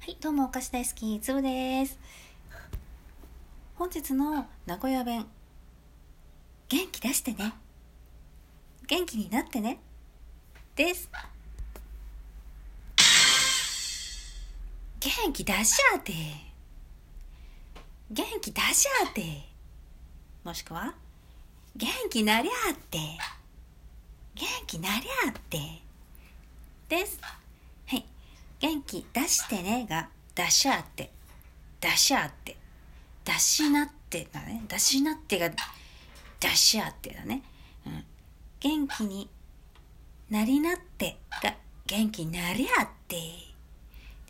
はい、どうもお菓子大好き、つぶです。本日の名古屋弁。元気出してね。元気になってね。です。元気出しゃって。元気出しゃって。もしくは、元気なりゃって。元気なりゃって。です。元気出してねが出しゃって。出しゃって。出しなってだね。出しなってが出しゃってだね。うん。元気になりなってが元気になりゃって。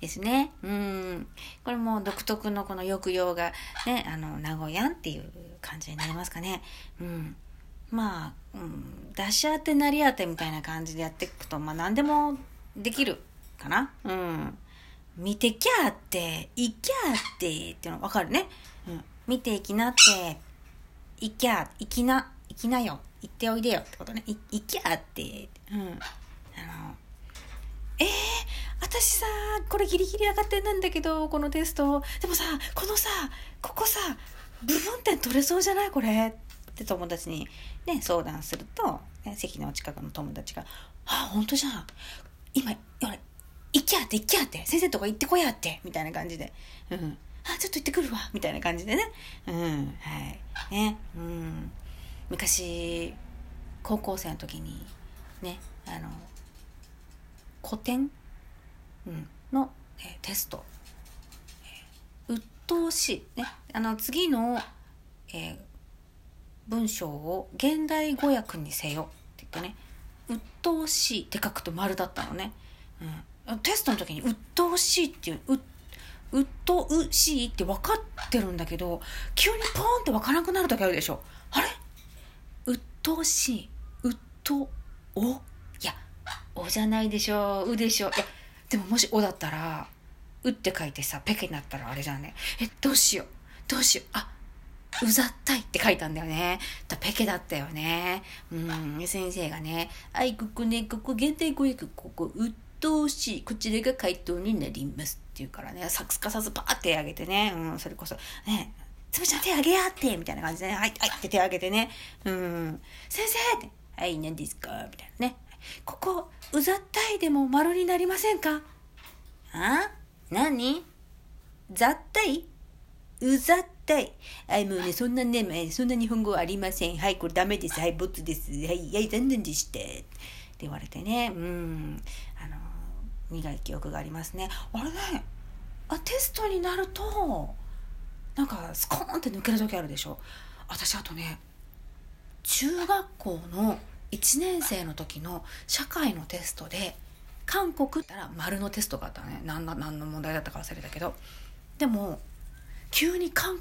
ですね。うん。これも独特のこの抑揚がね、あの、名古屋っていう感じになりますかね。うん。まあ、うん、出し当てなり当てみたいな感じでやっていくと、まあ何でもできるかな。うん。見てきゃって、いきゃってっていうのわかるね。うん。見ていきなって、いきゃ、いきな、いきなよ、行っておいでよってことね。い、いきゃって、うん。あの、えー、私さ、これギリギリ上がってなんだけど、このテスト。でもさ、このさ、ここさ、部分点取れそうじゃない？これ。って友達にね、相談すると、ね、席の近くの友達が、あ、本当じゃん。今、俺、行きゃって行きゃって、先生とこ行ってこやって、みたいな感じで。うん。あ、ちょっと行ってくるわ、みたいな感じでね。うん、はい。ね、うん。昔、高校生の時に、ね、あの、古典、うん、の、えーテスト、えー、鬱陶しい、ね、あの、次の、えー文章を現代語訳にせよって言ってね、鬱陶しいって書くと丸だったのね。うん。テストの時に鬱陶しいっていう、う、鬱陶しいって分かってるんだけど、急にポーンって分からなくなる時あるでしょ。あれ？鬱陶しい。鬱陶、お？いや、おじゃないでしょう。うでしょう。いや、でももしおだったら、うって書いてさ、ペケになったらあれじゃんね。え、どうしよう。どうしよう。あ、うざったいって書いたんだよね。だペケだったよね。うん、先生がね、はい、ここね、ここ現代語訳、ここ、鬱陶し。こちらが回答になります。って言うからね、サクすかさずパーって手挙げてね、うん、それこそ、ね、つぶちゃん手挙げやってみたいな感じでね、はい、はいって手挙げてね、うん、先生って、はい、何ですか？みたいなね。ここ、うざったいでも丸になりませんか？あ？何？ざったい？うざったい。はい、もうね、そんなね、そんな日本語ありません。はい、これダメです。はい、ボツです。はい、はい、残念でした。って言われてね、うん、苦い記憶がありますね。あれね、あ、テストになると、なんか、スコーンって抜ける時あるでしょ。私、あとね、中学校の1年生の時の社会のテストで、韓国ったら丸のテストがあったね。何の、何の問題だったか忘れたけど。でも、急に漢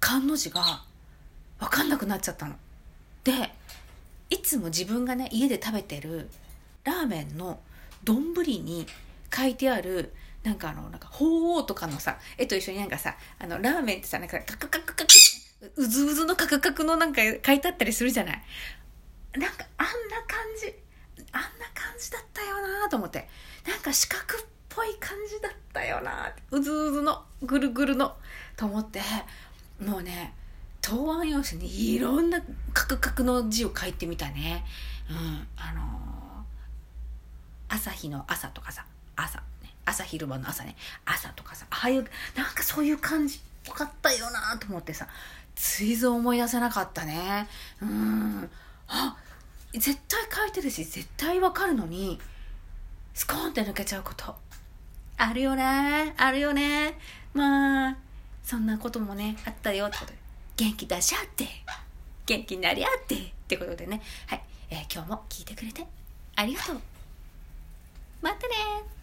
漢の字が分かんなくなっちゃったの。でいつも自分がね家で食べてるラーメンの丼に書いてあるなんかあのなんか鳳凰とかのさ絵と一緒になんかさあのラーメンってさなんかカクカクカクうずうずのカクカクのなんか書いてあったりするじゃない？なんかあんな感じあんな感じだったよなと思って。なんか四角っぽい感じだったよなうずうずのぐるぐるのと思って。もうね答案用紙にいろんなカクカクの字を書いてみたね。うんあのー朝日の朝とかさ朝ね朝昼間の朝ね朝とかさああいうなんかそういう感じっぽかったよなと思ってさついぞ思い出せなかったね。うん。あ絶対書いてるし絶対わかるのにスコーンって抜けちゃうこと。あるよねあるよね。まあそんなこともねあったよってことで元気出し合って元気になり合ってってことでね。はい、えー今日も聞いてくれてありがとう。またね